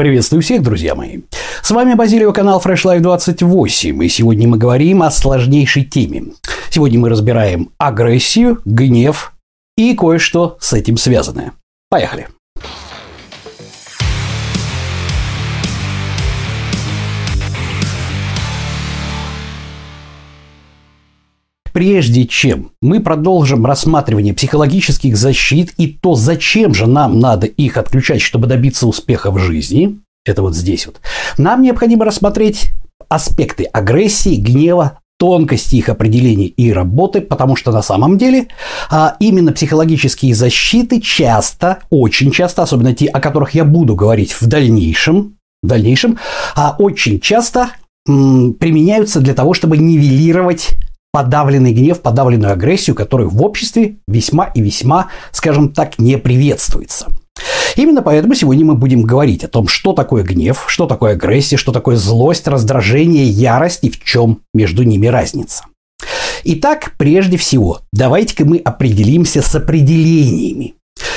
Приветствую всех, друзья мои. С вами Базилио, канал Fresh Life 28, и сегодня мы говорим о сложнейшей теме. Сегодня мы разбираем агрессию, гнев и кое-что с этим связанное. Поехали. Прежде чем мы продолжим рассматривание психологических защит и то, зачем же нам надо их отключать, чтобы добиться успеха в жизни, это вот здесь вот, нам необходимо рассмотреть аспекты агрессии, гнева, тонкости их определения и работы, потому что на самом деле а, именно психологические защиты часто, очень часто, особенно те, о которых я буду говорить в дальнейшем, в дальнейшем, а очень часто м, применяются для того, чтобы нивелировать подавленный гнев, подавленную агрессию, которая в обществе весьма и весьма, скажем так, не приветствуется. Именно поэтому сегодня мы будем говорить о том, что такое гнев, что такое агрессия, что такое злость, раздражение, ярость и в чем между ними разница. Итак, прежде всего, давайте-ка мы определимся с определениями.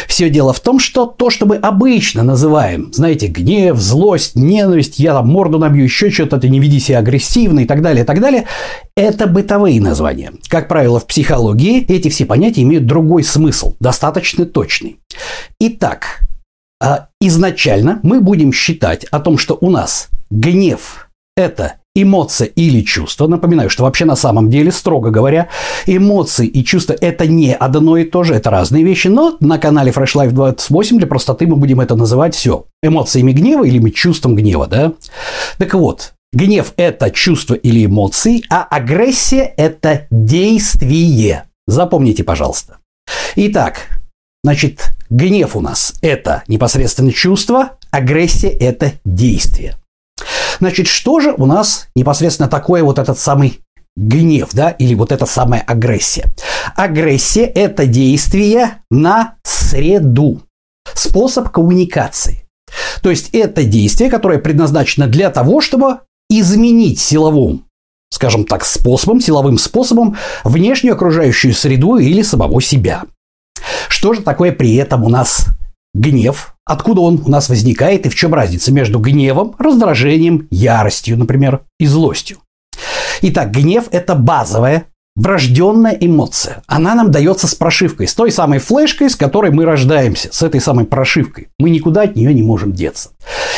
Все дело в том, что то, что мы обычно называем, знаете, гнев, злость, ненависть, я там морду набью, еще что-то, ты не веди себя агрессивно и так далее, и так далее, это бытовые названия. Как правило, в психологии эти все понятия имеют другой смысл, достаточно точный. Итак, а, изначально мы будем считать о том, что у нас гнев – это эмоция или чувство. Напоминаю, что вообще на самом деле, строго говоря, эмоции и чувства – это не одно и то же, это разные вещи, но на канале Fresh Life 28 для простоты мы будем это называть все эмоциями гнева или чувством гнева, да? Так вот, гнев – это чувство или эмоции, а агрессия – это действие. Запомните, пожалуйста. Итак, значит, гнев у нас – это непосредственно чувство, агрессия – это действие. Значит, что же у нас непосредственно такое вот этот самый гнев, да, или вот эта самая агрессия? Агрессия – это действие на среду, способ коммуникации. То есть это действие, которое предназначено для того, чтобы изменить силовым, скажем так, способом, силовым способом внешнюю окружающую среду или самого себя. Что же такое при этом у нас гнев, откуда он у нас возникает и в чем разница между гневом, раздражением, яростью, например, и злостью. Итак, гнев – это базовая, врожденная эмоция. Она нам дается с прошивкой, с той самой флешкой, с которой мы рождаемся, с этой самой прошивкой. Мы никуда от нее не можем деться.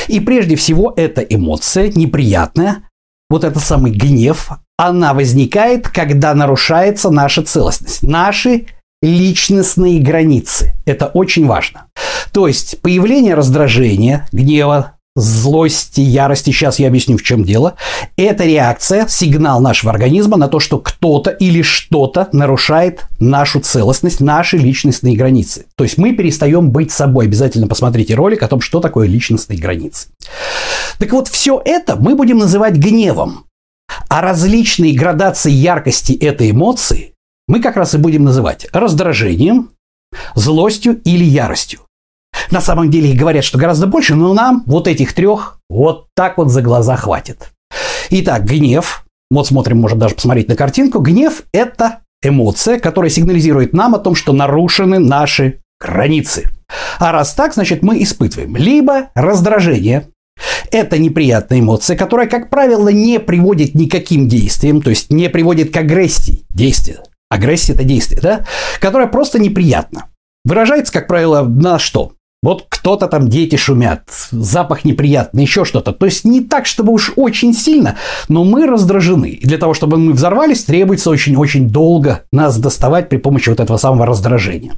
И прежде всего, эта эмоция неприятная, вот этот самый гнев, она возникает, когда нарушается наша целостность, наши личностные границы. Это очень важно. То есть появление раздражения, гнева, злости, ярости, сейчас я объясню, в чем дело, это реакция, сигнал нашего организма на то, что кто-то или что-то нарушает нашу целостность, наши личностные границы. То есть мы перестаем быть собой. Обязательно посмотрите ролик о том, что такое личностные границы. Так вот, все это мы будем называть гневом. А различные градации яркости этой эмоции мы как раз и будем называть раздражением, злостью или яростью. На самом деле их говорят, что гораздо больше, но нам вот этих трех вот так вот за глаза хватит. Итак, гнев. Вот смотрим, можно даже посмотреть на картинку. Гнев – это эмоция, которая сигнализирует нам о том, что нарушены наши границы. А раз так, значит, мы испытываем либо раздражение, это неприятная эмоция, которая, как правило, не приводит никаким действиям, то есть не приводит к агрессии действия. Агрессия – это действие, да? Которое просто неприятно. Выражается, как правило, на что? Вот кто-то там дети шумят, запах неприятный, еще что-то. То есть не так, чтобы уж очень сильно, но мы раздражены. И для того, чтобы мы взорвались, требуется очень-очень долго нас доставать при помощи вот этого самого раздражения.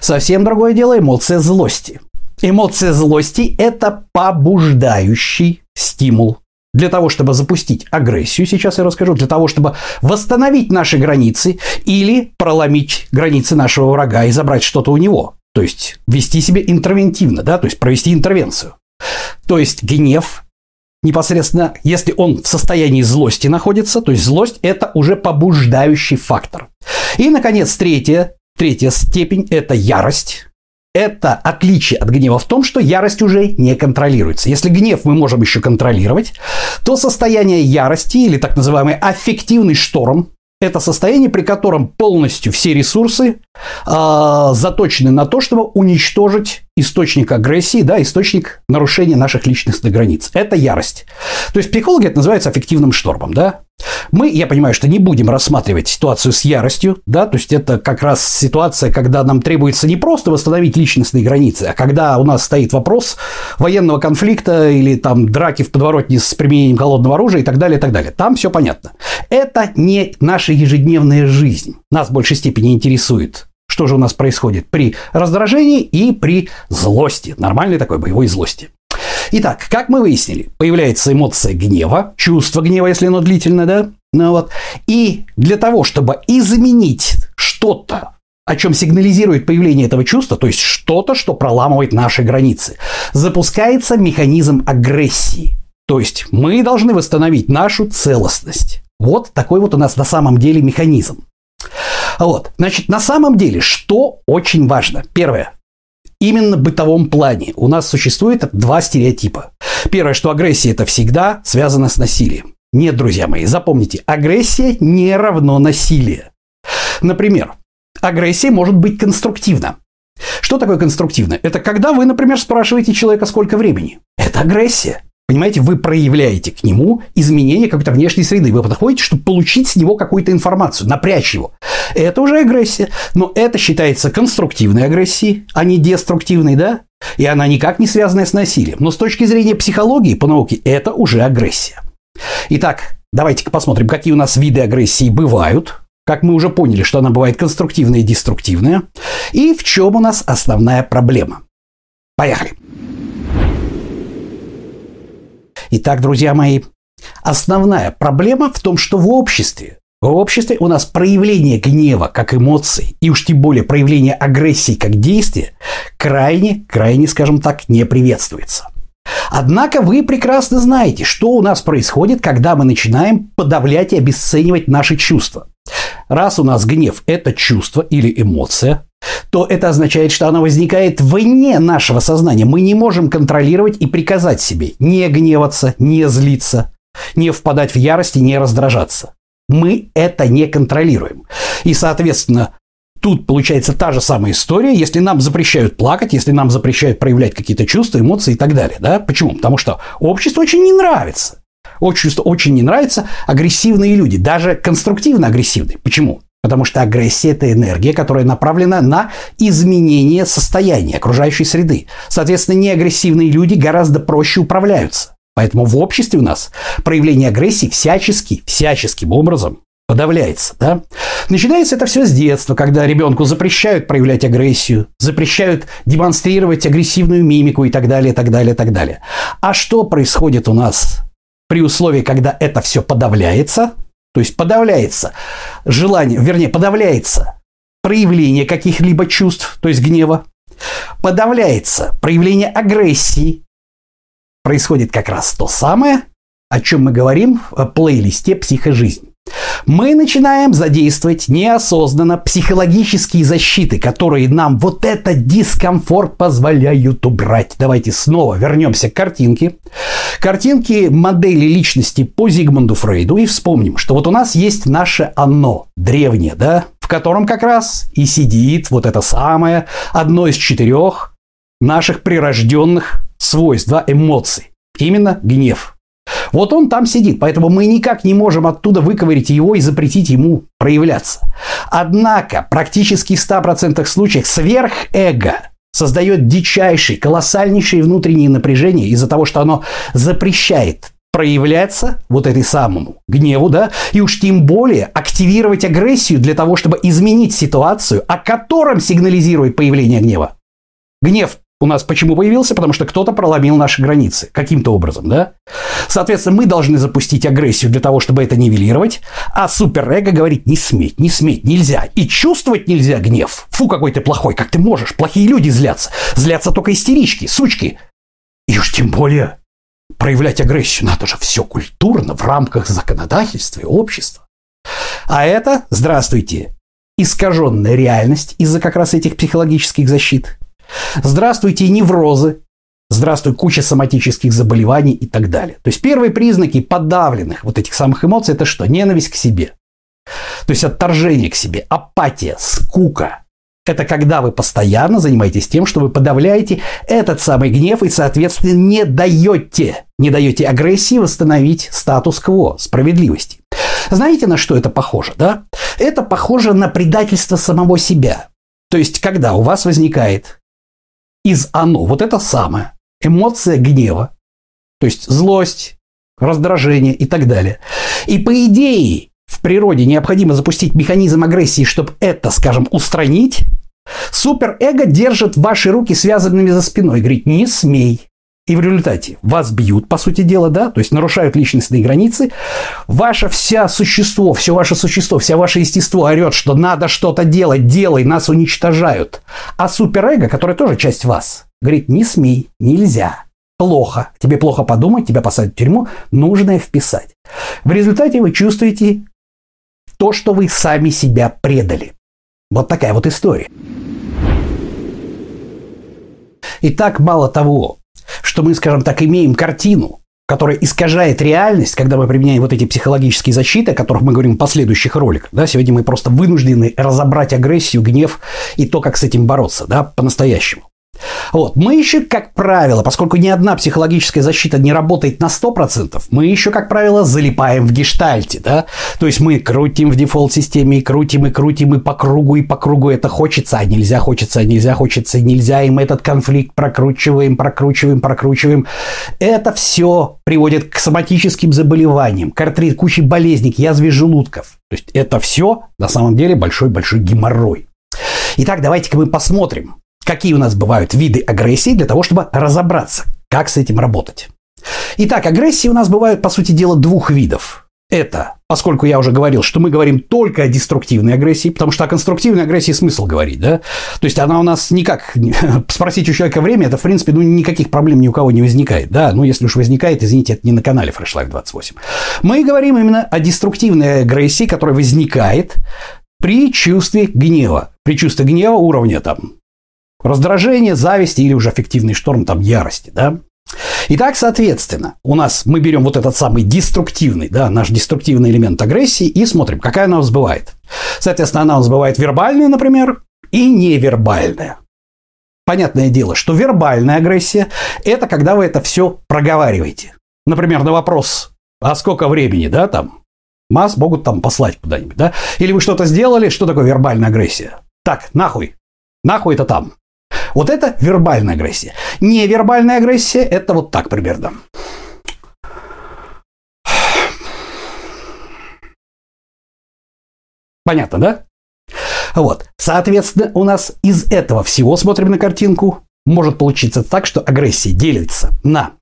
Совсем другое дело эмоция злости. Эмоция злости – это побуждающий стимул для того, чтобы запустить агрессию, сейчас я расскажу, для того, чтобы восстановить наши границы или проломить границы нашего врага и забрать что-то у него. То есть вести себя интервентивно, да, то есть провести интервенцию. То есть гнев непосредственно, если он в состоянии злости находится, то есть злость – это уже побуждающий фактор. И, наконец, третья, третья степень – это ярость. Это отличие от гнева в том, что ярость уже не контролируется. Если гнев мы можем еще контролировать, то состояние ярости или так называемый аффективный шторм, Это состояние, при котором полностью все ресурсы э, заточены на то, чтобы уничтожить источник агрессии, да, источник нарушения наших личностных границ. Это ярость. То есть психологи это называется аффективным штормом, да. Мы, я понимаю, что не будем рассматривать ситуацию с яростью, да, то есть это как раз ситуация, когда нам требуется не просто восстановить личностные границы, а когда у нас стоит вопрос военного конфликта или там драки в подворотне с применением холодного оружия и так далее, и так далее. Там все понятно. Это не наша ежедневная жизнь. Нас в большей степени интересует что же у нас происходит при раздражении и при злости, нормальной такой боевой злости. Итак, как мы выяснили, появляется эмоция гнева, чувство гнева, если оно длительное, да? Ну, вот. И для того, чтобы изменить что-то, о чем сигнализирует появление этого чувства, то есть что-то, что проламывает наши границы, запускается механизм агрессии. То есть мы должны восстановить нашу целостность. Вот такой вот у нас на самом деле механизм. Вот, значит, на самом деле, что очень важно? Первое, именно в бытовом плане у нас существует два стереотипа. Первое, что агрессия это всегда связано с насилием. Нет, друзья мои, запомните, агрессия не равно насилие. Например, агрессия может быть конструктивна. Что такое конструктивно? Это когда вы, например, спрашиваете человека, сколько времени. Это агрессия. Понимаете, вы проявляете к нему изменение какой-то внешней среды. Вы подходите, чтобы получить с него какую-то информацию, напрячь его. Это уже агрессия. Но это считается конструктивной агрессией, а не деструктивной, да? И она никак не связана с насилием. Но с точки зрения психологии, по науке, это уже агрессия. Итак, давайте-ка посмотрим, какие у нас виды агрессии бывают. Как мы уже поняли, что она бывает конструктивная и деструктивная. И в чем у нас основная проблема. Поехали. Итак, друзья мои, основная проблема в том, что в обществе, в обществе у нас проявление гнева как эмоции, и уж тем более проявление агрессии как действия, крайне, крайне, скажем так, не приветствуется. Однако вы прекрасно знаете, что у нас происходит, когда мы начинаем подавлять и обесценивать наши чувства. Раз у нас гнев – это чувство или эмоция, то это означает, что оно возникает вне нашего сознания. Мы не можем контролировать и приказать себе не гневаться, не злиться, не впадать в ярость и не раздражаться. Мы это не контролируем. И, соответственно, тут получается та же самая история, если нам запрещают плакать, если нам запрещают проявлять какие-то чувства, эмоции и так далее. Да? Почему? Потому что обществу очень не нравится. Обществу очень не нравятся агрессивные люди, даже конструктивно агрессивные. Почему? Потому что агрессия – это энергия, которая направлена на изменение состояния окружающей среды. Соответственно, неагрессивные люди гораздо проще управляются. Поэтому в обществе у нас проявление агрессии всячески, всяческим образом подавляется. Да? Начинается это все с детства, когда ребенку запрещают проявлять агрессию, запрещают демонстрировать агрессивную мимику и так далее, так далее, так далее. А что происходит у нас при условии, когда это все подавляется – то есть подавляется желание, вернее, подавляется проявление каких-либо чувств, то есть гнева, подавляется проявление агрессии. Происходит как раз то самое, о чем мы говорим в плейлисте «Психожизнь» мы начинаем задействовать неосознанно психологические защиты, которые нам вот этот дискомфорт позволяют убрать. Давайте снова вернемся к картинке. Картинки модели личности по Зигмунду Фрейду и вспомним, что вот у нас есть наше «оно», древнее, да, в котором как раз и сидит вот это самое, одно из четырех наших прирожденных свойств, да, эмоций. Именно гнев – вот он там сидит, поэтому мы никак не можем оттуда выковырить его и запретить ему проявляться. Однако практически в 100% случаях сверхэго создает дичайшие, колоссальнейшие внутренние напряжения из-за того, что оно запрещает проявляться вот этой самому гневу, да, и уж тем более активировать агрессию для того, чтобы изменить ситуацию, о котором сигнализирует появление гнева. Гнев у нас почему появился? Потому что кто-то проломил наши границы каким-то образом, да? Соответственно, мы должны запустить агрессию для того, чтобы это нивелировать, а суперэго говорит не сметь, не сметь, нельзя. И чувствовать нельзя гнев. Фу, какой ты плохой, как ты можешь? Плохие люди злятся. Злятся только истерички, сучки. И уж тем более проявлять агрессию надо же все культурно в рамках законодательства и общества. А это, здравствуйте, искаженная реальность из-за как раз этих психологических защит – Здравствуйте, неврозы. Здравствуй, куча соматических заболеваний и так далее. То есть первые признаки подавленных вот этих самых эмоций – это что? Ненависть к себе. То есть отторжение к себе, апатия, скука. Это когда вы постоянно занимаетесь тем, что вы подавляете этот самый гнев и, соответственно, не даете, не даете агрессии восстановить статус-кво, справедливости. Знаете, на что это похоже, да? Это похоже на предательство самого себя. То есть, когда у вас возникает из оно, вот это самое, эмоция гнева, то есть злость, раздражение и так далее. И по идее, в природе необходимо запустить механизм агрессии, чтобы это, скажем, устранить, суперэго держит ваши руки связанными за спиной, говорит, не смей. И в результате вас бьют, по сути дела, да, то есть нарушают личностные границы. Ваше вся существо, все ваше существо, вся ваше естество орет, что надо что-то делать, делай, нас уничтожают. А суперэго, которое тоже часть вас, говорит, не смей, нельзя плохо, тебе плохо подумать, тебя посадят в тюрьму, нужно вписать. В результате вы чувствуете то, что вы сами себя предали. Вот такая вот история. И так мало того, что мы, скажем так, имеем картину, которая искажает реальность, когда мы применяем вот эти психологические защиты, о которых мы говорим в последующих роликах. Да, сегодня мы просто вынуждены разобрать агрессию, гнев и то, как с этим бороться, да, по-настоящему. Вот. Мы еще, как правило, поскольку ни одна психологическая защита не работает на 100%, мы еще, как правило, залипаем в гештальте, да? То есть мы крутим в дефолт-системе, и крутим, и крутим, и по кругу, и по кругу это хочется, а нельзя, хочется, а нельзя, хочется, нельзя, и мы этот конфликт прокручиваем, прокручиваем, прокручиваем. Это все приводит к соматическим заболеваниям, к артрит, куче болезней, к язве желудков. То есть это все на самом деле большой-большой геморрой. Итак, давайте-ка мы посмотрим, какие у нас бывают виды агрессии для того, чтобы разобраться, как с этим работать. Итак, агрессии у нас бывают, по сути дела, двух видов. Это, поскольку я уже говорил, что мы говорим только о деструктивной агрессии, потому что о конструктивной агрессии смысл говорить, да? То есть она у нас никак, спросить у человека время, это, в принципе, ну, никаких проблем ни у кого не возникает, да? Ну, если уж возникает, извините, это не на канале Fresh Life 28. Мы говорим именно о деструктивной агрессии, которая возникает при чувстве гнева. При чувстве гнева уровня там раздражение, зависть или уже аффективный шторм там ярости, да? Итак, соответственно, у нас мы берем вот этот самый деструктивный, да, наш деструктивный элемент агрессии и смотрим, какая она у нас бывает. Соответственно, она у нас бывает вербальная, например, и невербальная. Понятное дело, что вербальная агрессия – это когда вы это все проговариваете. Например, на вопрос, а сколько времени, да, там, масс могут там послать куда-нибудь, да? Или вы что-то сделали, что такое вербальная агрессия? Так, нахуй, нахуй это там. Вот это вербальная агрессия. Невербальная агрессия – это вот так примерно. Понятно, да? Вот. Соответственно, у нас из этого всего, смотрим на картинку, может получиться так, что агрессия делится на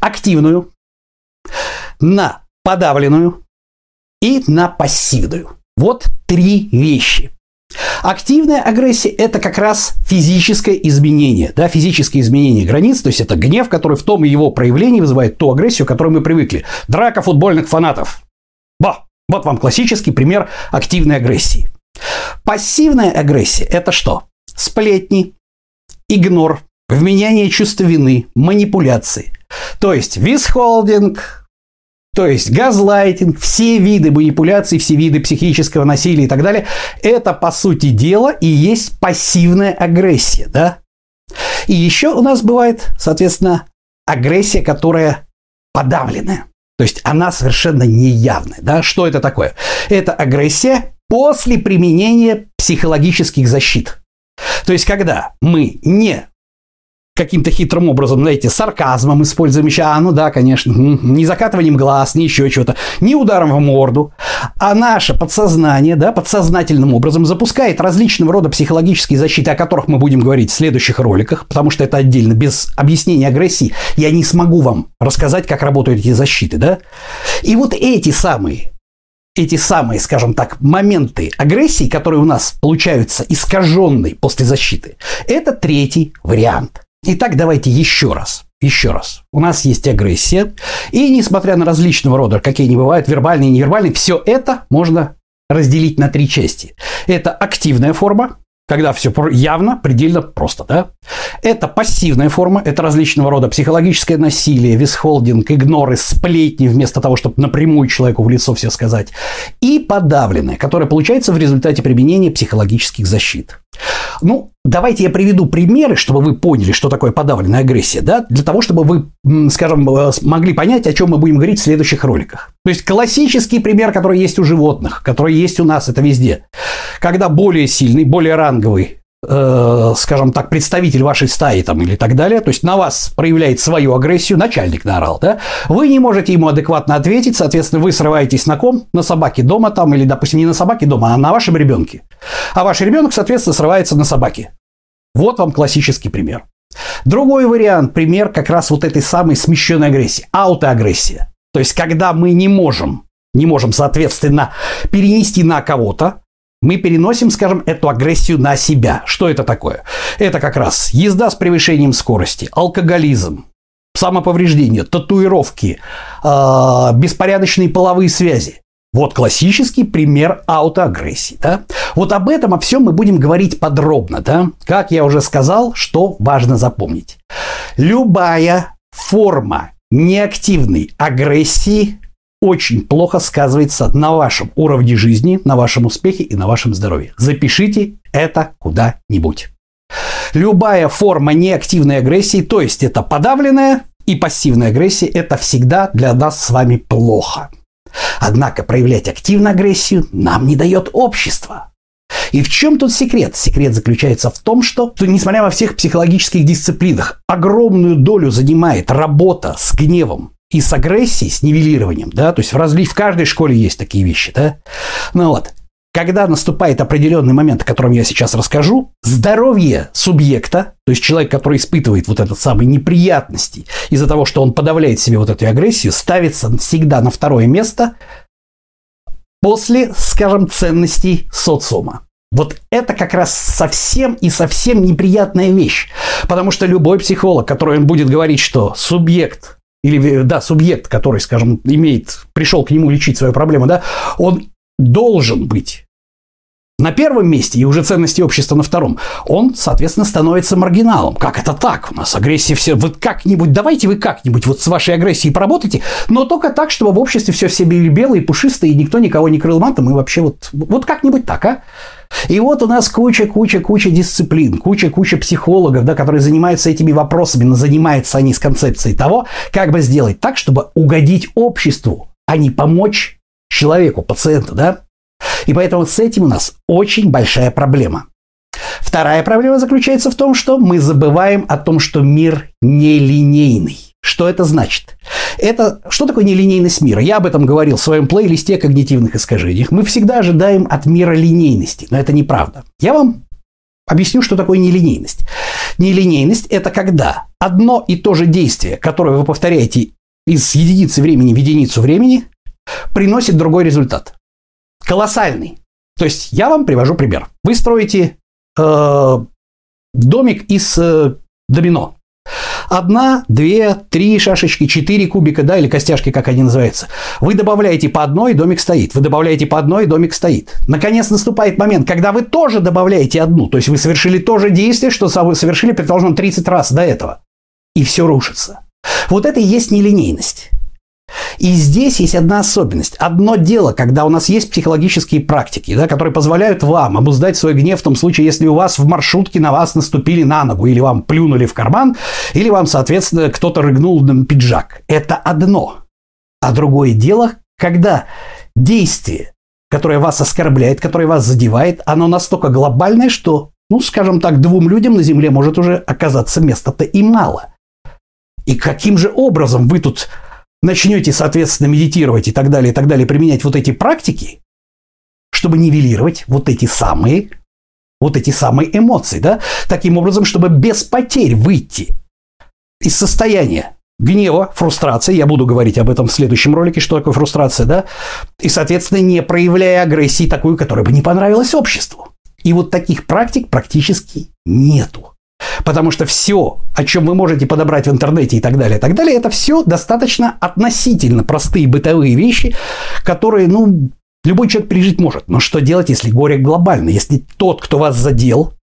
активную, на подавленную и на пассивную. Вот три вещи. Активная агрессия – это как раз физическое изменение, да, физическое изменение границ, то есть это гнев, который в том и его проявлении вызывает ту агрессию, к которой мы привыкли. Драка футбольных фанатов. Ба! Вот вам классический пример активной агрессии. Пассивная агрессия – это что? Сплетни, игнор, вменяние чувства вины, манипуляции. То есть висхолдинг, то есть газлайтинг, все виды манипуляций, все виды психического насилия и так далее, это по сути дела и есть пассивная агрессия, да? И еще у нас бывает, соответственно, агрессия, которая подавленная. То есть она совершенно неявная. Да? Что это такое? Это агрессия после применения психологических защит. То есть когда мы не каким-то хитрым образом, знаете, сарказмом используем еще, а, ну да, конечно, не закатыванием глаз, не еще чего-то, не ударом в морду, а наше подсознание, да, подсознательным образом запускает различного рода психологические защиты, о которых мы будем говорить в следующих роликах, потому что это отдельно, без объяснения агрессии я не смогу вам рассказать, как работают эти защиты, да. И вот эти самые эти самые, скажем так, моменты агрессии, которые у нас получаются искаженные после защиты, это третий вариант. Итак, давайте еще раз. Еще раз. У нас есть агрессия. И несмотря на различного рода, какие они бывают, вербальные и невербальные, все это можно разделить на три части. Это активная форма, когда все явно, предельно просто, да? Это пассивная форма, это различного рода психологическое насилие, висхолдинг, игноры, сплетни, вместо того, чтобы напрямую человеку в лицо все сказать. И подавленная, которая получается в результате применения психологических защит. Ну, давайте я приведу примеры, чтобы вы поняли, что такое подавленная агрессия, да, для того, чтобы вы, скажем, э, могли понять, о чем мы будем говорить в следующих роликах. То есть классический пример, который есть у животных, который есть у нас, это везде. Когда более сильный, более ранговый скажем так, представитель вашей стаи там или так далее, то есть на вас проявляет свою агрессию, начальник наорал, да, вы не можете ему адекватно ответить, соответственно, вы срываетесь на ком? На собаке дома там, или, допустим, не на собаке дома, а на вашем ребенке. А ваш ребенок, соответственно, срывается на собаке. Вот вам классический пример. Другой вариант, пример как раз вот этой самой смещенной агрессии, аутоагрессия. То есть, когда мы не можем, не можем, соответственно, перенести на кого-то, мы переносим, скажем, эту агрессию на себя. Что это такое? Это как раз езда с превышением скорости, алкоголизм, самоповреждение, татуировки, э, беспорядочные половые связи. Вот классический пример аутоагрессии. Да? Вот об этом, о всем мы будем говорить подробно. Да? Как я уже сказал, что важно запомнить. Любая форма неактивной агрессии очень плохо сказывается на вашем уровне жизни, на вашем успехе и на вашем здоровье. Запишите это куда-нибудь. Любая форма неактивной агрессии, то есть это подавленная и пассивная агрессия, это всегда для нас с вами плохо. Однако проявлять активную агрессию нам не дает общество. И в чем тут секрет? Секрет заключается в том, что, несмотря во всех психологических дисциплинах, огромную долю занимает работа с гневом, и с агрессией, с нивелированием, да, то есть в, разли... в каждой школе есть такие вещи, да. Ну вот, когда наступает определенный момент, о котором я сейчас расскажу, здоровье субъекта, то есть человек, который испытывает вот этот самый неприятности из-за того, что он подавляет себе вот эту агрессию, ставится всегда на второе место после, скажем, ценностей социума. Вот это как раз совсем и совсем неприятная вещь. Потому что любой психолог, который он будет говорить, что субъект или, да, субъект, который, скажем, имеет, пришел к нему лечить свою проблему, да, он должен быть на первом месте и уже ценности общества на втором, он, соответственно, становится маргиналом. Как это так? У нас агрессия все... Вот как-нибудь, давайте вы как-нибудь вот с вашей агрессией поработайте, но только так, чтобы в обществе все все были белые, пушистые, и никто никого не крыл матом, и вообще вот, вот как-нибудь так, а? И вот у нас куча-куча-куча дисциплин, куча-куча психологов, да, которые занимаются этими вопросами, но занимаются они с концепцией того, как бы сделать так, чтобы угодить обществу, а не помочь человеку, пациенту, да? И поэтому с этим у нас очень большая проблема. Вторая проблема заключается в том, что мы забываем о том, что мир нелинейный. Что это значит? Это что такое нелинейность мира? Я об этом говорил в своем плейлисте о когнитивных искажениях. Мы всегда ожидаем от мира линейности, но это неправда. Я вам объясню, что такое нелинейность. Нелинейность – это когда одно и то же действие, которое вы повторяете из единицы времени в единицу времени, приносит другой результат. Колоссальный. То есть я вам привожу пример. Вы строите э, домик из э, домино. Одна, две, три шашечки, четыре кубика, да, или костяшки, как они называются. Вы добавляете по одной, домик стоит. Вы добавляете по одной, домик стоит. Наконец наступает момент, когда вы тоже добавляете одну. То есть вы совершили то же действие, что вы совершили, предположим, 30 раз до этого. И все рушится. Вот это и есть нелинейность. И здесь есть одна особенность. Одно дело, когда у нас есть психологические практики, да, которые позволяют вам обуздать свой гнев в том случае, если у вас в маршрутке на вас наступили на ногу, или вам плюнули в карман, или вам, соответственно, кто-то рыгнул на пиджак. Это одно. А другое дело, когда действие, которое вас оскорбляет, которое вас задевает, оно настолько глобальное, что, ну, скажем так, двум людям на Земле может уже оказаться места-то и мало. И каким же образом вы тут начнете, соответственно, медитировать и так далее, и так далее, применять вот эти практики, чтобы нивелировать вот эти самые, вот эти самые эмоции, да, таким образом, чтобы без потерь выйти из состояния гнева, фрустрации, я буду говорить об этом в следующем ролике, что такое фрустрация, да, и, соответственно, не проявляя агрессии такую, которая бы не понравилась обществу. И вот таких практик практически нету. Потому что все, о чем вы можете подобрать в интернете и так далее, и так далее, это все достаточно относительно простые бытовые вещи, которые, ну, любой человек пережить может. Но что делать, если горе глобально? Если тот, кто вас задел,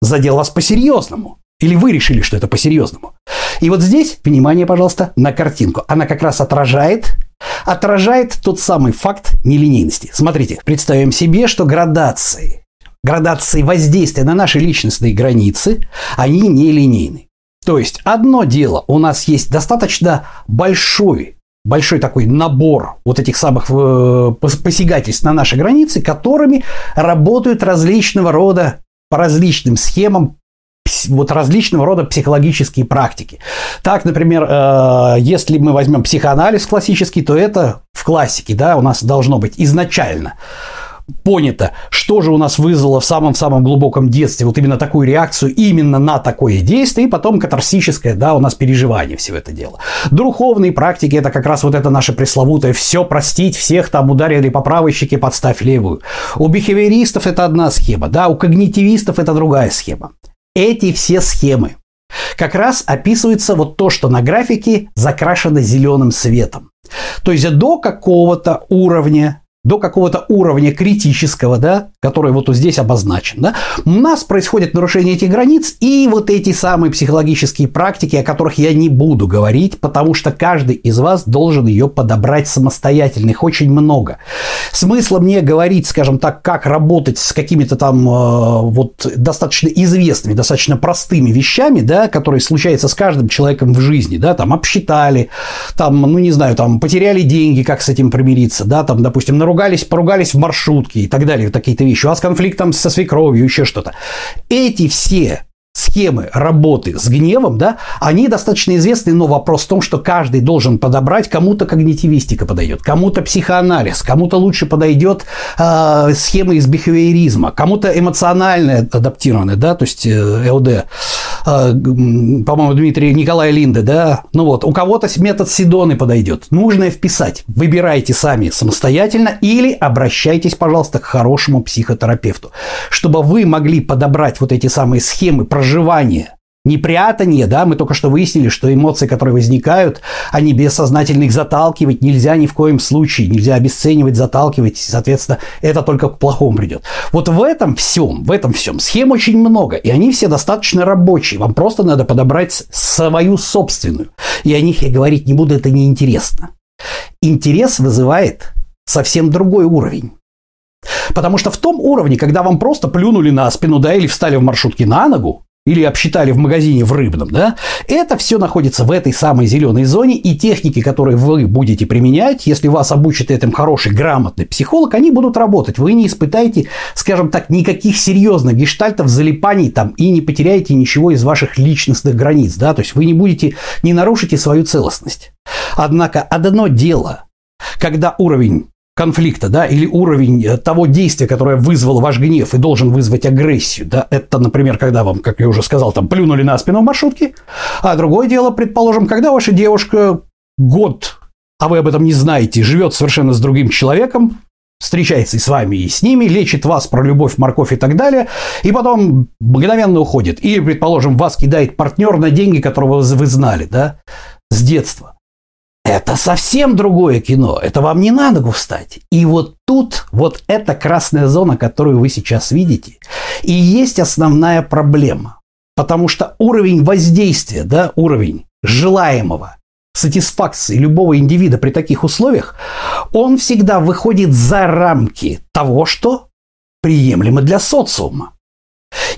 задел вас по-серьезному. Или вы решили, что это по-серьезному. И вот здесь, внимание, пожалуйста, на картинку. Она как раз отражает, отражает тот самый факт нелинейности. Смотрите, представим себе, что градации, градации воздействия на наши личностные границы, они нелинейны. То есть одно дело, у нас есть достаточно большой большой такой набор вот этих самых э, посягательств на наши границы, которыми работают различного рода по различным схемам вот различного рода психологические практики. Так, например, э, если мы возьмем психоанализ классический, то это в классике, да, у нас должно быть изначально понято, что же у нас вызвало в самом-самом глубоком детстве вот именно такую реакцию именно на такое действие, и потом катарсическое, да, у нас переживание всего это дело. Духовные практики – это как раз вот это наше пресловутое «все простить, всех там ударили по правой щеке, подставь левую». У бихевиористов это одна схема, да, у когнитивистов это другая схема. Эти все схемы как раз описывается вот то, что на графике закрашено зеленым светом. То есть до какого-то уровня до какого-то уровня критического, да, который вот здесь обозначен, да, у нас происходит нарушение этих границ и вот эти самые психологические практики, о которых я не буду говорить, потому что каждый из вас должен ее подобрать самостоятельно. Их очень много. Смысла мне говорить, скажем так, как работать с какими-то там э, вот достаточно известными, достаточно простыми вещами, да, которые случаются с каждым человеком в жизни, да, там обсчитали, там, ну не знаю, там потеряли деньги, как с этим примириться, да, там, допустим, на наругались, поругались в маршрутке и так далее, такие-то вещи, у вас конфликт там со свекровью, еще что-то. Эти все схемы работы с гневом, да, они достаточно известны, но вопрос в том, что каждый должен подобрать, кому-то когнитивистика подойдет, кому-то психоанализ, кому-то лучше подойдет э, схема из бихевиоризма, кому-то эмоциональная адаптированная, да, то есть э, ЛД, по-моему, Дмитрий Николай Линде, да, ну вот, у кого-то метод Сидоны подойдет, нужно вписать, выбирайте сами самостоятельно или обращайтесь, пожалуйста, к хорошему психотерапевту, чтобы вы могли подобрать вот эти самые схемы проживания, не прятание, да, мы только что выяснили, что эмоции, которые возникают, они бессознательно их заталкивать нельзя ни в коем случае, нельзя обесценивать, заталкивать, соответственно, это только к плохому придет. Вот в этом всем, в этом всем схем очень много, и они все достаточно рабочие, вам просто надо подобрать свою собственную, и о них я говорить не буду, это неинтересно. Интерес вызывает совсем другой уровень. Потому что в том уровне, когда вам просто плюнули на спину, да, или встали в маршрутке на ногу, или обсчитали в магазине в рыбном, да, это все находится в этой самой зеленой зоне, и техники, которые вы будете применять, если вас обучит этим хороший, грамотный психолог, они будут работать. Вы не испытаете, скажем так, никаких серьезных гештальтов, залипаний там, и не потеряете ничего из ваших личностных границ, да, то есть вы не будете, не нарушите свою целостность. Однако одно дело, когда уровень конфликта, да, или уровень э, того действия, которое вызвал ваш гнев и должен вызвать агрессию, да, это, например, когда вам, как я уже сказал, там плюнули на спину в маршрутке, а другое дело, предположим, когда ваша девушка год, а вы об этом не знаете, живет совершенно с другим человеком, встречается и с вами, и с ними, лечит вас про любовь, морковь и так далее, и потом мгновенно уходит. Или, предположим, вас кидает партнер на деньги, которого вы знали, да, с детства. Это совсем другое кино. Это вам не на ногу встать. И вот тут вот эта красная зона, которую вы сейчас видите, и есть основная проблема. Потому что уровень воздействия, да, уровень желаемого, сатисфакции любого индивида при таких условиях, он всегда выходит за рамки того, что приемлемо для социума.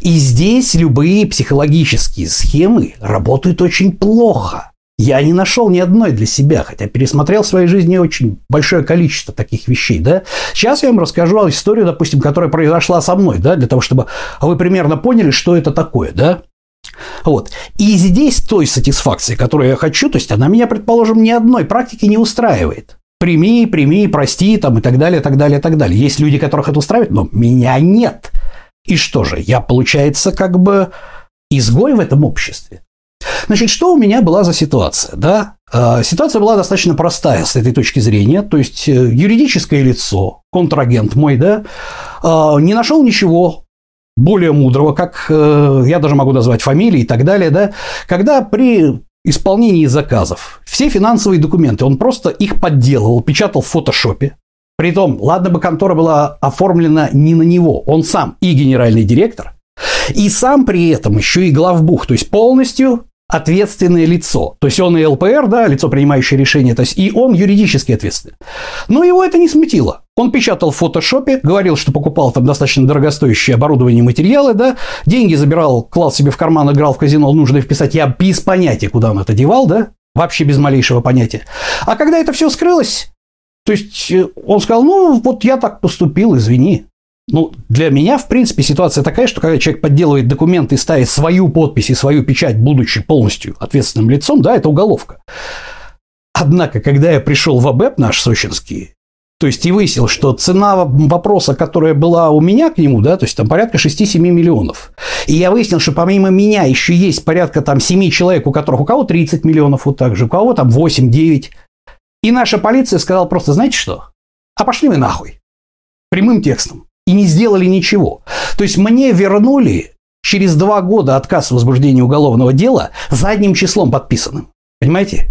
И здесь любые психологические схемы работают очень плохо – я не нашел ни одной для себя, хотя пересмотрел в своей жизни очень большое количество таких вещей, да. Сейчас я вам расскажу историю, допустим, которая произошла со мной, да, для того, чтобы вы примерно поняли, что это такое, да. Вот. И здесь той сатисфакции, которую я хочу, то есть она меня, предположим, ни одной практики не устраивает. Прими, прими, прости, там и так далее, так далее, так далее. Есть люди, которых это устраивает, но меня нет. И что же, я, получается, как бы изгой в этом обществе. Значит, что у меня была за ситуация? Да? А, ситуация была достаточно простая с этой точки зрения. То есть, э, юридическое лицо, контрагент мой, да, а, не нашел ничего более мудрого, как э, я даже могу назвать фамилии и так далее, да, когда при исполнении заказов все финансовые документы, он просто их подделывал, печатал в фотошопе, Притом, ладно бы контора была оформлена не на него, он сам и генеральный директор, И сам при этом еще и главбух, то есть полностью ответственное лицо. То есть он и ЛПР, да, лицо, принимающее решение, то есть и он юридически ответственный. Но его это не смутило. Он печатал в фотошопе, говорил, что покупал там достаточно дорогостоящее оборудование и материалы, да, деньги забирал, клал себе в карман, играл в казино, нужно вписать. Я без понятия, куда он это девал, да, вообще без малейшего понятия. А когда это все скрылось, то есть э, он сказал, ну, вот я так поступил, извини. Ну, для меня, в принципе, ситуация такая, что когда человек подделывает документы и ставит свою подпись и свою печать, будучи полностью ответственным лицом, да, это уголовка. Однако, когда я пришел в АБЭП наш сочинский, то есть и выяснил, что цена вопроса, которая была у меня к нему, да, то есть там порядка 6-7 миллионов. И я выяснил, что помимо меня еще есть порядка там 7 человек, у которых у кого 30 миллионов вот так же, у кого там 8-9. И наша полиция сказала просто, знаете что? А пошли мы нахуй. Прямым текстом и не сделали ничего. То есть мне вернули через два года отказ в возбуждении уголовного дела задним числом подписанным. Понимаете?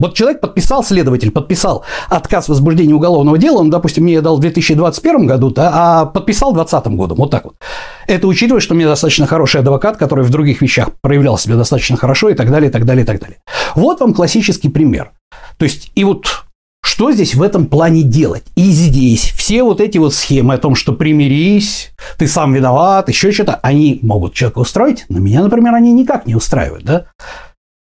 Вот человек подписал, следователь подписал отказ в возбуждении уголовного дела, он, допустим, мне дал в 2021 году, да, а подписал в 2020 году, вот так вот. Это учитывая, что у меня достаточно хороший адвокат, который в других вещах проявлял себя достаточно хорошо и так далее, и так далее, и так далее. Вот вам классический пример. То есть, и вот что здесь в этом плане делать? И здесь все вот эти вот схемы о том, что примирись, ты сам виноват, еще что-то, они могут человека устроить, но меня, например, они никак не устраивают, да?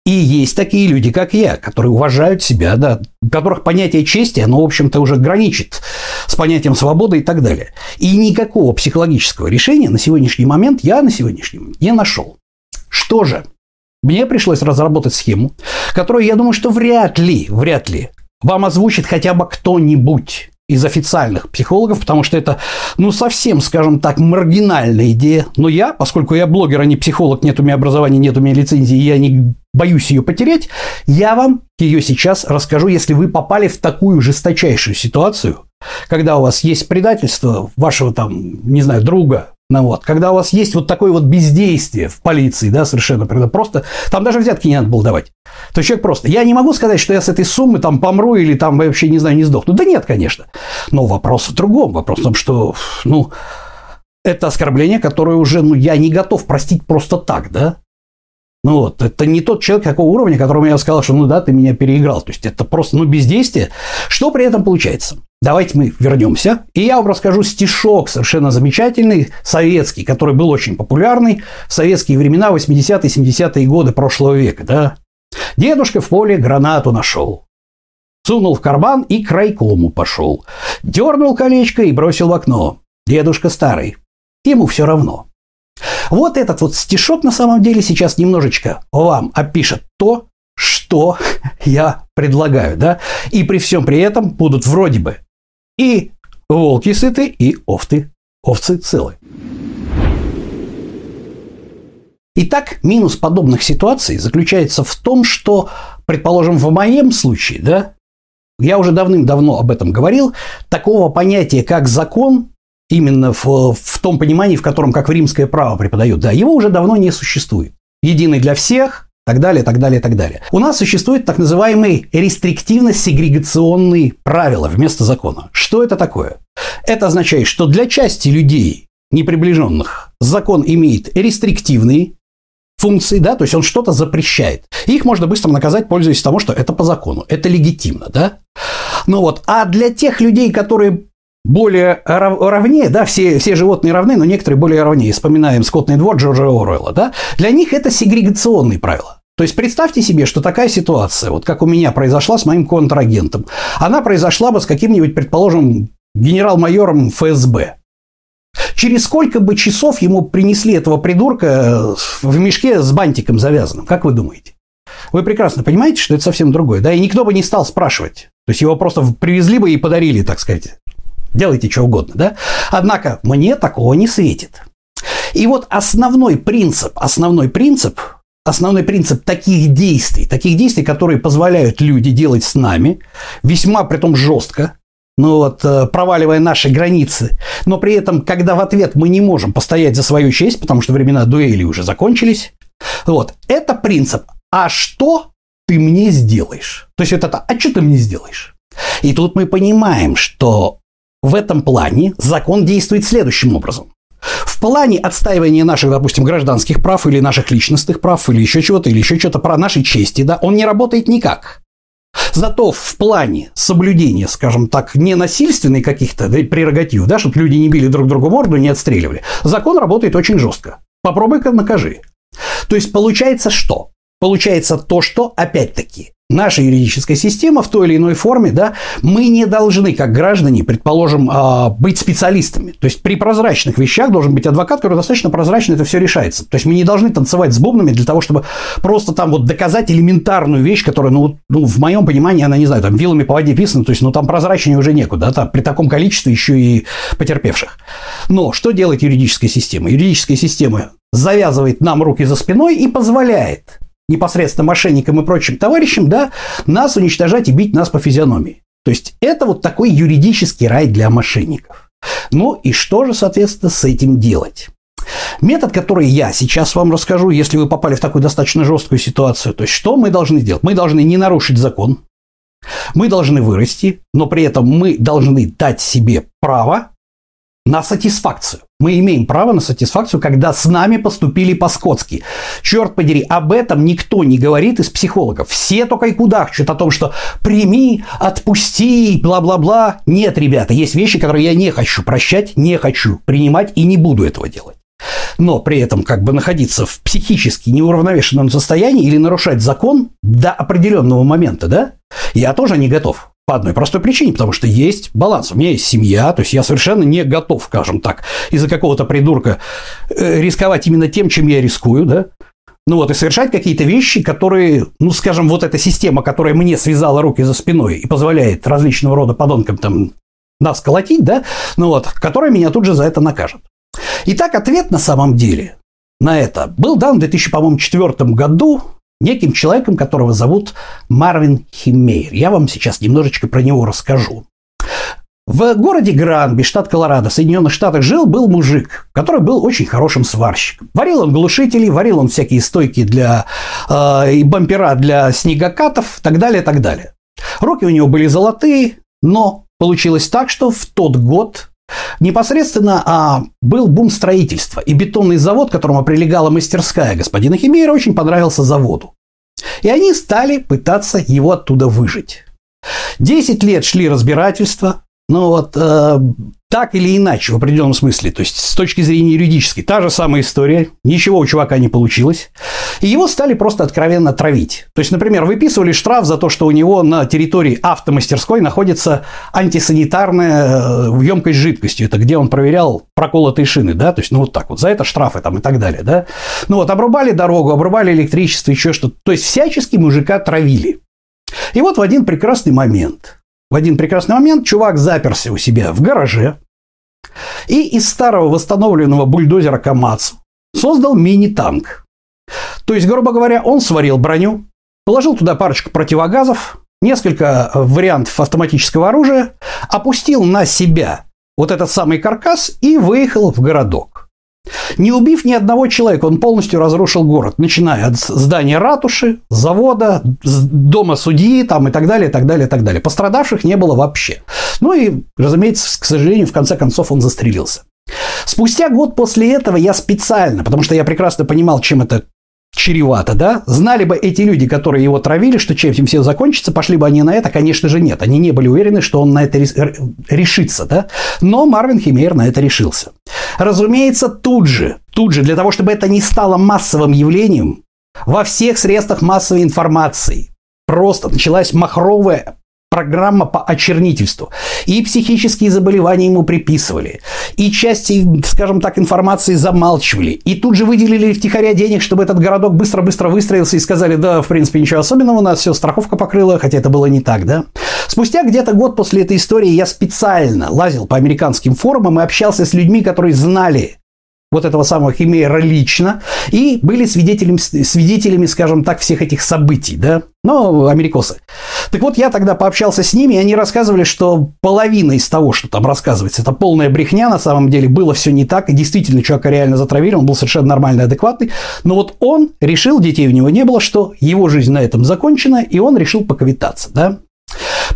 И есть такие люди, как я, которые уважают себя, да, которых понятие чести, оно, в общем-то, уже граничит с понятием свободы и так далее. И никакого психологического решения на сегодняшний момент я на сегодняшний момент не нашел. Что же? Мне пришлось разработать схему, которую, я думаю, что вряд ли, вряд ли вам озвучит хотя бы кто-нибудь из официальных психологов, потому что это, ну, совсем, скажем так, маргинальная идея. Но я, поскольку я блогер, а не психолог, нет у меня образования, нет у меня лицензии, я не боюсь ее потерять, я вам ее сейчас расскажу, если вы попали в такую жесточайшую ситуацию, когда у вас есть предательство вашего там, не знаю, друга, ну вот, когда у вас есть вот такое вот бездействие в полиции, да, совершенно просто, там даже взятки не надо было давать. То есть человек просто, я не могу сказать, что я с этой суммы там помру или там вообще, не знаю, не сдохну. Да нет, конечно. Но вопрос в другом. Вопрос в том, что, ну, это оскорбление, которое уже, ну, я не готов простить просто так, да. Ну вот, это не тот человек какого уровня, которому я сказал, что ну да, ты меня переиграл. То есть это просто ну бездействие. Что при этом получается? Давайте мы вернемся, и я вам расскажу стишок совершенно замечательный, советский, который был очень популярный в советские времена, 80-е, 70-е годы прошлого века. Да? Дедушка в поле гранату нашел. Сунул в карман и к райкому пошел. Дернул колечко и бросил в окно. Дедушка старый. Ему все равно. Вот этот вот стишок на самом деле сейчас немножечко вам опишет то, что я предлагаю, да, и при всем при этом будут вроде бы и волки сыты, и овцы, овцы целы. Итак, минус подобных ситуаций заключается в том, что, предположим, в моем случае, да, я уже давным-давно об этом говорил, такого понятия, как закон, именно в, в том понимании, в котором как в римское право преподают, да, его уже давно не существует. Единый для всех, так далее, так далее, так далее. У нас существует так называемые рестриктивно-сегрегационные правила вместо закона. Что это такое? Это означает, что для части людей, неприближенных, закон имеет рестриктивные функции, да, то есть он что-то запрещает. Их можно быстро наказать, пользуясь тому, что это по закону, это легитимно, да. Ну вот, а для тех людей, которые более равнее, да, все, все животные равны, но некоторые более равнее. Вспоминаем скотный двор Джорджа Оруэлла, да. Для них это сегрегационные правила. То есть представьте себе, что такая ситуация, вот как у меня произошла с моим контрагентом, она произошла бы с каким-нибудь, предположим, генерал-майором ФСБ. Через сколько бы часов ему принесли этого придурка в мешке с бантиком завязанным? Как вы думаете? Вы прекрасно понимаете, что это совсем другое, да? И никто бы не стал спрашивать. То есть его просто привезли бы и подарили, так сказать. Делайте что угодно, да? Однако мне такого не светит. И вот основной принцип, основной принцип основной принцип таких действий, таких действий, которые позволяют люди делать с нами, весьма при том жестко, ну вот, э, проваливая наши границы, но при этом, когда в ответ мы не можем постоять за свою честь, потому что времена дуэли уже закончились, вот, это принцип «а что ты мне сделаешь?» То есть вот это «а что ты мне сделаешь?» И тут мы понимаем, что в этом плане закон действует следующим образом. В плане отстаивания наших, допустим, гражданских прав или наших личностных прав или еще чего-то, или еще что-то про нашей чести, да, он не работает никак. Зато в плане соблюдения, скажем так, ненасильственной каких-то да, прерогатив, да, чтобы люди не били друг другу морду, не отстреливали, закон работает очень жестко. Попробуй-ка накажи. То есть получается что? Получается то, что, опять-таки, наша юридическая система в той или иной форме, да, мы не должны, как граждане, предположим, а, быть специалистами. То есть при прозрачных вещах должен быть адвокат, который достаточно прозрачно это все решается. То есть мы не должны танцевать с бубнами для того, чтобы просто там вот доказать элементарную вещь, которая, ну, ну в моем понимании, она, не знаю, там вилами по воде писана, то есть, ну, там прозрачнее уже некуда, да, там, при таком количестве еще и потерпевших. Но что делает юридическая система? Юридическая система завязывает нам руки за спиной и позволяет непосредственно мошенникам и прочим товарищам, да, нас уничтожать и бить нас по физиономии. То есть это вот такой юридический рай для мошенников. Ну и что же, соответственно, с этим делать? Метод, который я сейчас вам расскажу, если вы попали в такую достаточно жесткую ситуацию, то есть что мы должны сделать? Мы должны не нарушить закон, мы должны вырасти, но при этом мы должны дать себе право на сатисфакцию. Мы имеем право на сатисфакцию, когда с нами поступили по-скотски. Черт подери, об этом никто не говорит из психологов. Все только и кудахчут о том, что прими, отпусти, бла-бла-бла. Нет, ребята, есть вещи, которые я не хочу прощать, не хочу принимать и не буду этого делать. Но при этом как бы находиться в психически неуравновешенном состоянии или нарушать закон до определенного момента, да, я тоже не готов. По одной простой причине, потому что есть баланс. У меня есть семья, то есть я совершенно не готов, скажем так, из-за какого-то придурка э, рисковать именно тем, чем я рискую, да, ну вот, и совершать какие-то вещи, которые, ну, скажем, вот эта система, которая мне связала руки за спиной и позволяет различного рода подонкам там нас колотить, да, ну вот, которая меня тут же за это накажет. Итак, ответ на самом деле на это был дан в 2004 году неким человеком, которого зовут Марвин Химмейр. Я вам сейчас немножечко про него расскажу. В городе Гранби, штат Колорадо, Соединенных Штатах, жил был мужик, который был очень хорошим сварщиком. Варил он глушители, варил он всякие стойки для э, и бампера для снегокатов, так далее, так далее. Руки у него были золотые, но получилось так, что в тот год Непосредственно а, был бум строительства, и бетонный завод, которому прилегала мастерская господина Химейра, очень понравился заводу. И они стали пытаться его оттуда выжить. Десять лет шли разбирательства, но вот э, так или иначе, в определенном смысле, то есть с точки зрения юридической, та же самая история, ничего у чувака не получилось, и его стали просто откровенно травить. То есть, например, выписывали штраф за то, что у него на территории автомастерской находится антисанитарная э, емкость жидкостью, это где он проверял проколотые шины, да, то есть, ну вот так вот, за это штрафы там и так далее, да. Ну вот, обрубали дорогу, обрубали электричество, еще что-то, то есть, всячески мужика травили. И вот в один прекрасный момент – в один прекрасный момент чувак заперся у себя в гараже и из старого восстановленного бульдозера Камацу создал мини-танк. То есть, грубо говоря, он сварил броню, положил туда парочку противогазов, несколько вариантов автоматического оружия, опустил на себя вот этот самый каркас и выехал в городок. Не убив ни одного человека, он полностью разрушил город, начиная от здания ратуши, завода, дома судьи там, и так далее, и так далее, и так далее. Пострадавших не было вообще. Ну и, разумеется, к сожалению, в конце концов он застрелился. Спустя год после этого я специально, потому что я прекрасно понимал, чем это чревато, да? Знали бы эти люди, которые его травили, что чем все закончится, пошли бы они на это? Конечно же, нет. Они не были уверены, что он на это решится, да? Но Марвин Химейр на это решился. Разумеется, тут же, тут же, для того, чтобы это не стало массовым явлением, во всех средствах массовой информации просто началась махровая программа по очернительству. И психические заболевания ему приписывали, и части, скажем так, информации замалчивали, и тут же выделили втихаря денег, чтобы этот городок быстро-быстро выстроился и сказали, да, в принципе, ничего особенного, у нас все страховка покрыла, хотя это было не так, да. Спустя где-то год после этой истории я специально лазил по американским форумам и общался с людьми, которые знали вот этого самого Химейра лично и были свидетелями, свидетелями, скажем так, всех этих событий, да, ну, америкосы. Так вот, я тогда пообщался с ними, и они рассказывали, что половина из того, что там рассказывается, это полная брехня, на самом деле было все не так, и действительно человека реально затравили, он был совершенно нормальный, адекватный, но вот он решил, детей у него не было, что его жизнь на этом закончена, и он решил поквитаться, да.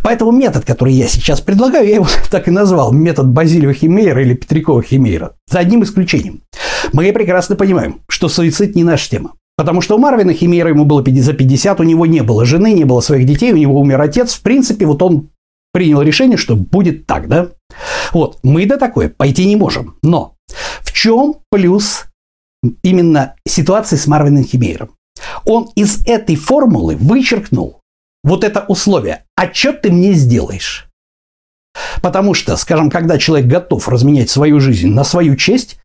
Поэтому метод, который я сейчас предлагаю, я его так и назвал, метод Базилио Химейра или Петрикова Химейра, за одним исключением. Мы прекрасно понимаем, что суицид не наша тема. Потому что у Марвина Химейра ему было за 50, у него не было жены, не было своих детей, у него умер отец. В принципе, вот он принял решение, что будет так, да? Вот, мы до такое пойти не можем. Но в чем плюс именно ситуации с Марвином Химейром? Он из этой формулы вычеркнул вот это условие. А что ты мне сделаешь? Потому что, скажем, когда человек готов разменять свою жизнь на свою честь,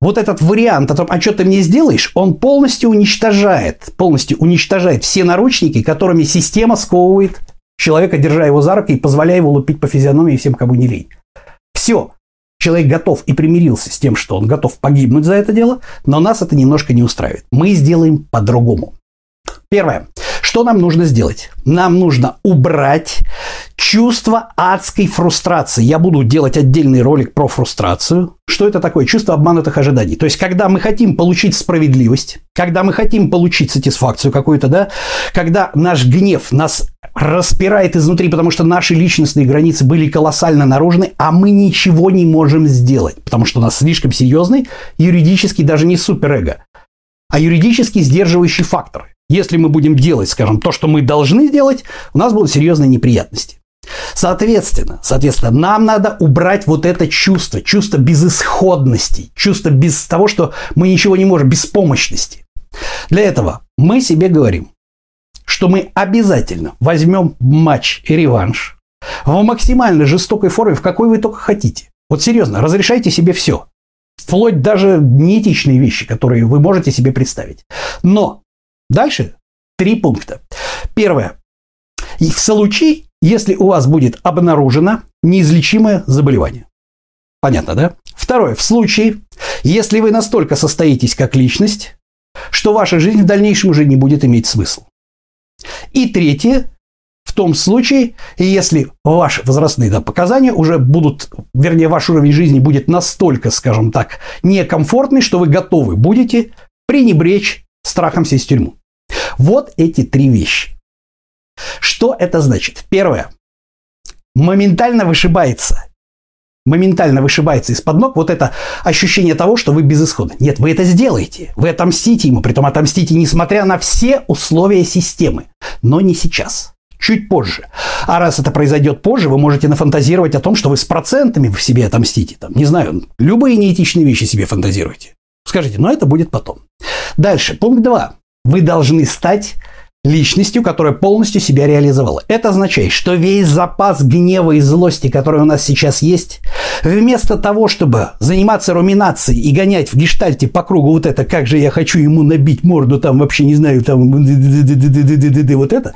вот этот вариант о том, а что ты мне сделаешь, он полностью уничтожает, полностью уничтожает все наручники, которыми система сковывает человека, держа его за руки и позволяя его лупить по физиономии всем, кому не лень. Все. Человек готов и примирился с тем, что он готов погибнуть за это дело, но нас это немножко не устраивает. Мы сделаем по-другому. Первое. Что нам нужно сделать? Нам нужно убрать чувство адской фрустрации. Я буду делать отдельный ролик про фрустрацию. Что это такое? Чувство обманутых ожиданий. То есть, когда мы хотим получить справедливость, когда мы хотим получить сатисфакцию какую-то, да, когда наш гнев нас распирает изнутри, потому что наши личностные границы были колоссально наружны, а мы ничего не можем сделать, потому что у нас слишком серьезный юридический, даже не суперэго, а юридически сдерживающий фактор. Если мы будем делать, скажем, то, что мы должны делать, у нас будут серьезные неприятности. Соответственно, соответственно, нам надо убрать вот это чувство, чувство безысходности, чувство без того, что мы ничего не можем, беспомощности. Для этого мы себе говорим, что мы обязательно возьмем матч и реванш в максимально жестокой форме, в какой вы только хотите. Вот серьезно, разрешайте себе все. Вплоть даже неэтичные вещи, которые вы можете себе представить. Но Дальше три пункта. Первое. В случае, если у вас будет обнаружено неизлечимое заболевание. Понятно, да? Второе. В случае, если вы настолько состоитесь как личность, что ваша жизнь в дальнейшем уже не будет иметь смысл. И третье. В том случае, если ваши возрастные да, показания уже будут, вернее, ваш уровень жизни будет настолько, скажем так, некомфортный, что вы готовы будете пренебречь страхом сесть в тюрьму. Вот эти три вещи. Что это значит? Первое. Моментально вышибается моментально вышибается из-под ног вот это ощущение того, что вы безысходны. Нет, вы это сделаете. Вы отомстите ему, притом отомстите несмотря на все условия системы. Но не сейчас. Чуть позже. А раз это произойдет позже, вы можете нафантазировать о том, что вы с процентами в себе отомстите. Там, не знаю, любые неэтичные вещи себе фантазируете. Скажите, но это будет потом. Дальше, пункт 2 вы должны стать личностью, которая полностью себя реализовала. Это означает, что весь запас гнева и злости, который у нас сейчас есть, вместо того, чтобы заниматься руминацией и гонять в гештальте по кругу вот это, как же я хочу ему набить морду, там вообще не знаю, там вот это,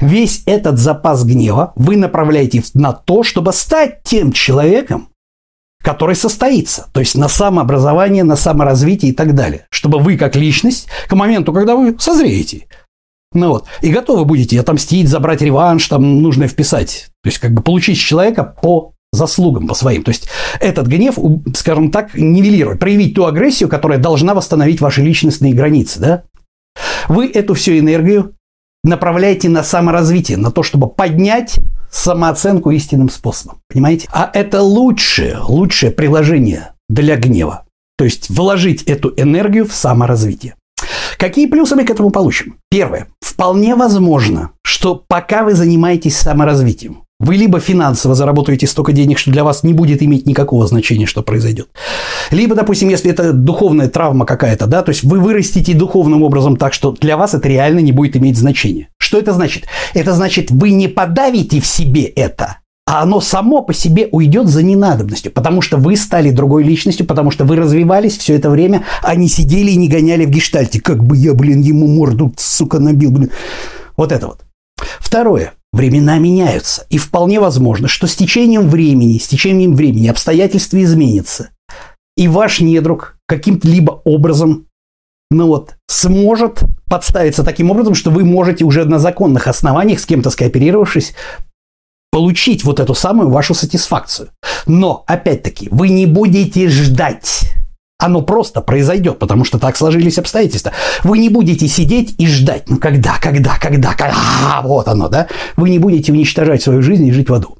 весь этот запас гнева вы направляете на то, чтобы стать тем человеком, который состоится, то есть на самообразование, на саморазвитие и так далее, чтобы вы как личность к моменту, когда вы созреете, ну вот, и готовы будете отомстить, забрать реванш, там нужно вписать, то есть как бы получить человека по заслугам по своим. То есть этот гнев, скажем так, нивелировать, проявить ту агрессию, которая должна восстановить ваши личностные границы, да? Вы эту всю энергию направляете на саморазвитие, на то, чтобы поднять самооценку истинным способом. Понимаете? А это лучшее, лучшее приложение для гнева. То есть вложить эту энергию в саморазвитие. Какие плюсы мы к этому получим? Первое. Вполне возможно, что пока вы занимаетесь саморазвитием, вы либо финансово заработаете столько денег, что для вас не будет иметь никакого значения, что произойдет. Либо, допустим, если это духовная травма какая-то, да, то есть вы вырастите духовным образом так, что для вас это реально не будет иметь значения. Что это значит? Это значит, вы не подавите в себе это, а оно само по себе уйдет за ненадобностью, потому что вы стали другой личностью, потому что вы развивались все это время, а не сидели и не гоняли в гештальте. Как бы я, блин, ему морду, сука, набил, блин. Вот это вот. Второе. Времена меняются, и вполне возможно, что с течением времени, с течением времени обстоятельства изменятся, и ваш недруг каким-либо образом ну вот, сможет подставиться таким образом, что вы можете уже на законных основаниях, с кем-то скооперировавшись, получить вот эту самую вашу сатисфакцию. Но, опять-таки, вы не будете ждать Оно просто произойдет, потому что так сложились обстоятельства. Вы не будете сидеть и ждать, ну когда, когда, когда, когда, а, вот оно, да? Вы не будете уничтожать свою жизнь и жить в аду.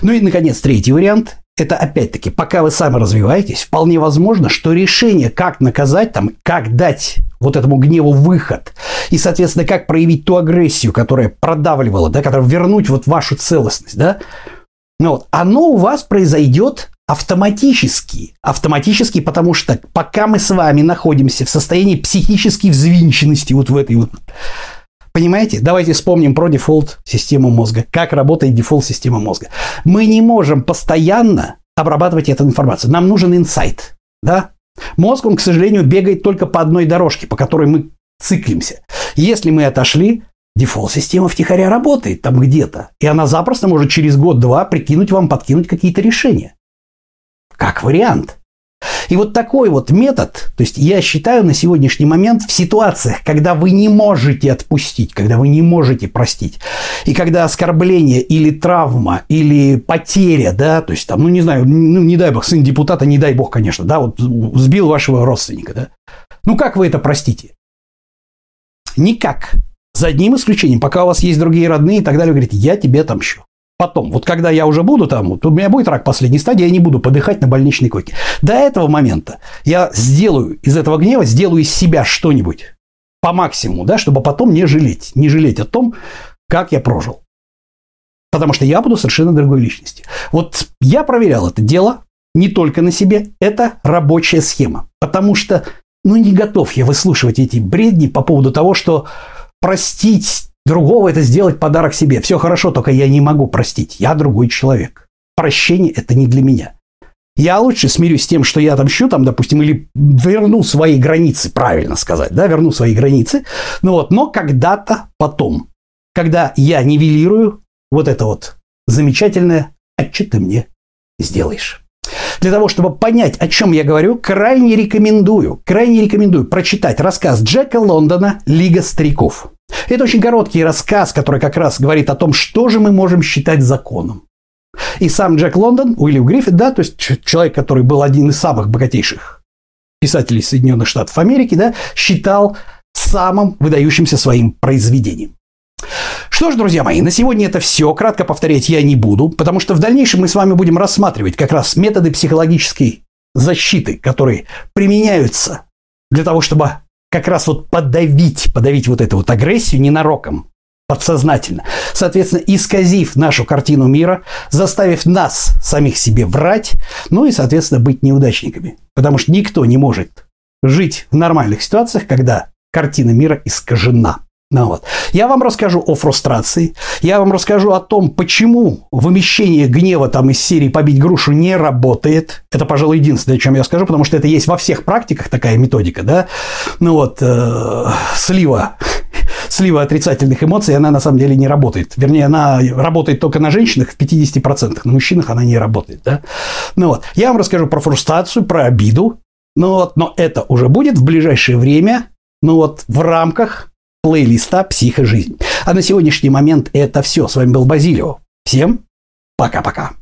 Ну и, наконец, третий вариант – это опять-таки, пока вы сами развиваетесь, вполне возможно, что решение, как наказать, там, как дать вот этому гневу выход, и, соответственно, как проявить ту агрессию, которая продавливала, да, которая вернуть вот вашу целостность, да, ну вот, оно у вас произойдет автоматически. Автоматически, потому что пока мы с вами находимся в состоянии психической взвинченности вот в этой вот Понимаете? Давайте вспомним про дефолт систему мозга. Как работает дефолт система мозга. Мы не можем постоянно обрабатывать эту информацию. Нам нужен инсайт. Да? Мозг, он, к сожалению, бегает только по одной дорожке, по которой мы циклимся. Если мы отошли, дефолт-система втихаря работает там где-то. И она запросто может через год-два прикинуть вам, подкинуть какие-то решения. Как вариант. И вот такой вот метод, то есть я считаю на сегодняшний момент в ситуациях, когда вы не можете отпустить, когда вы не можете простить, и когда оскорбление или травма, или потеря, да, то есть там, ну не знаю, ну не дай бог, сын депутата, не дай бог, конечно, да, вот сбил вашего родственника, да, ну как вы это простите? Никак. За одним исключением, пока у вас есть другие родные и так далее, говорит, я тебе отомщу потом. Вот когда я уже буду там, вот у меня будет рак последней стадии, я не буду подыхать на больничной койке. До этого момента я сделаю из этого гнева, сделаю из себя что-нибудь по максимуму, да, чтобы потом не жалеть. Не жалеть о том, как я прожил. Потому что я буду совершенно другой личности. Вот я проверял это дело не только на себе, это рабочая схема. Потому что, ну, не готов я выслушивать эти бредни по поводу того, что простить Другого это сделать подарок себе. Все хорошо, только я не могу простить. Я другой человек. Прощение – это не для меня. Я лучше смирюсь с тем, что я отомщу, там, допустим, или верну свои границы, правильно сказать, да, верну свои границы, ну вот, но когда-то потом, когда я нивелирую вот это вот замечательное «а что ты мне сделаешь?». Для того, чтобы понять, о чем я говорю, крайне рекомендую, крайне рекомендую прочитать рассказ Джека Лондона «Лига стариков». Это очень короткий рассказ, который как раз говорит о том, что же мы можем считать законом. И сам Джек Лондон, Уильям Гриффит, да, то есть человек, который был один из самых богатейших писателей Соединенных Штатов Америки, да, считал самым выдающимся своим произведением. Что ж, друзья мои, на сегодня это все. Кратко повторять я не буду, потому что в дальнейшем мы с вами будем рассматривать как раз методы психологической защиты, которые применяются для того, чтобы как раз вот подавить, подавить вот эту вот агрессию ненароком, подсознательно. Соответственно, исказив нашу картину мира, заставив нас самих себе врать, ну и, соответственно, быть неудачниками. Потому что никто не может жить в нормальных ситуациях, когда картина мира искажена. Ну вот. Я вам расскажу о фрустрации, я вам расскажу о том, почему вымещение гнева там из серии «побить грушу» не работает. Это, пожалуй, единственное, о чем я скажу, потому что это есть во всех практиках такая методика, да. Ну вот, э, слива слива отрицательных эмоций, она на самом деле не работает. Вернее, она работает только на женщинах в 50%, на мужчинах она не работает. Да? Ну вот, я вам расскажу про фрустрацию, про обиду, ну вот, но это уже будет в ближайшее время, ну вот, в рамках плейлиста «Психожизнь». А на сегодняшний момент это все. С вами был Базилио. Всем пока-пока.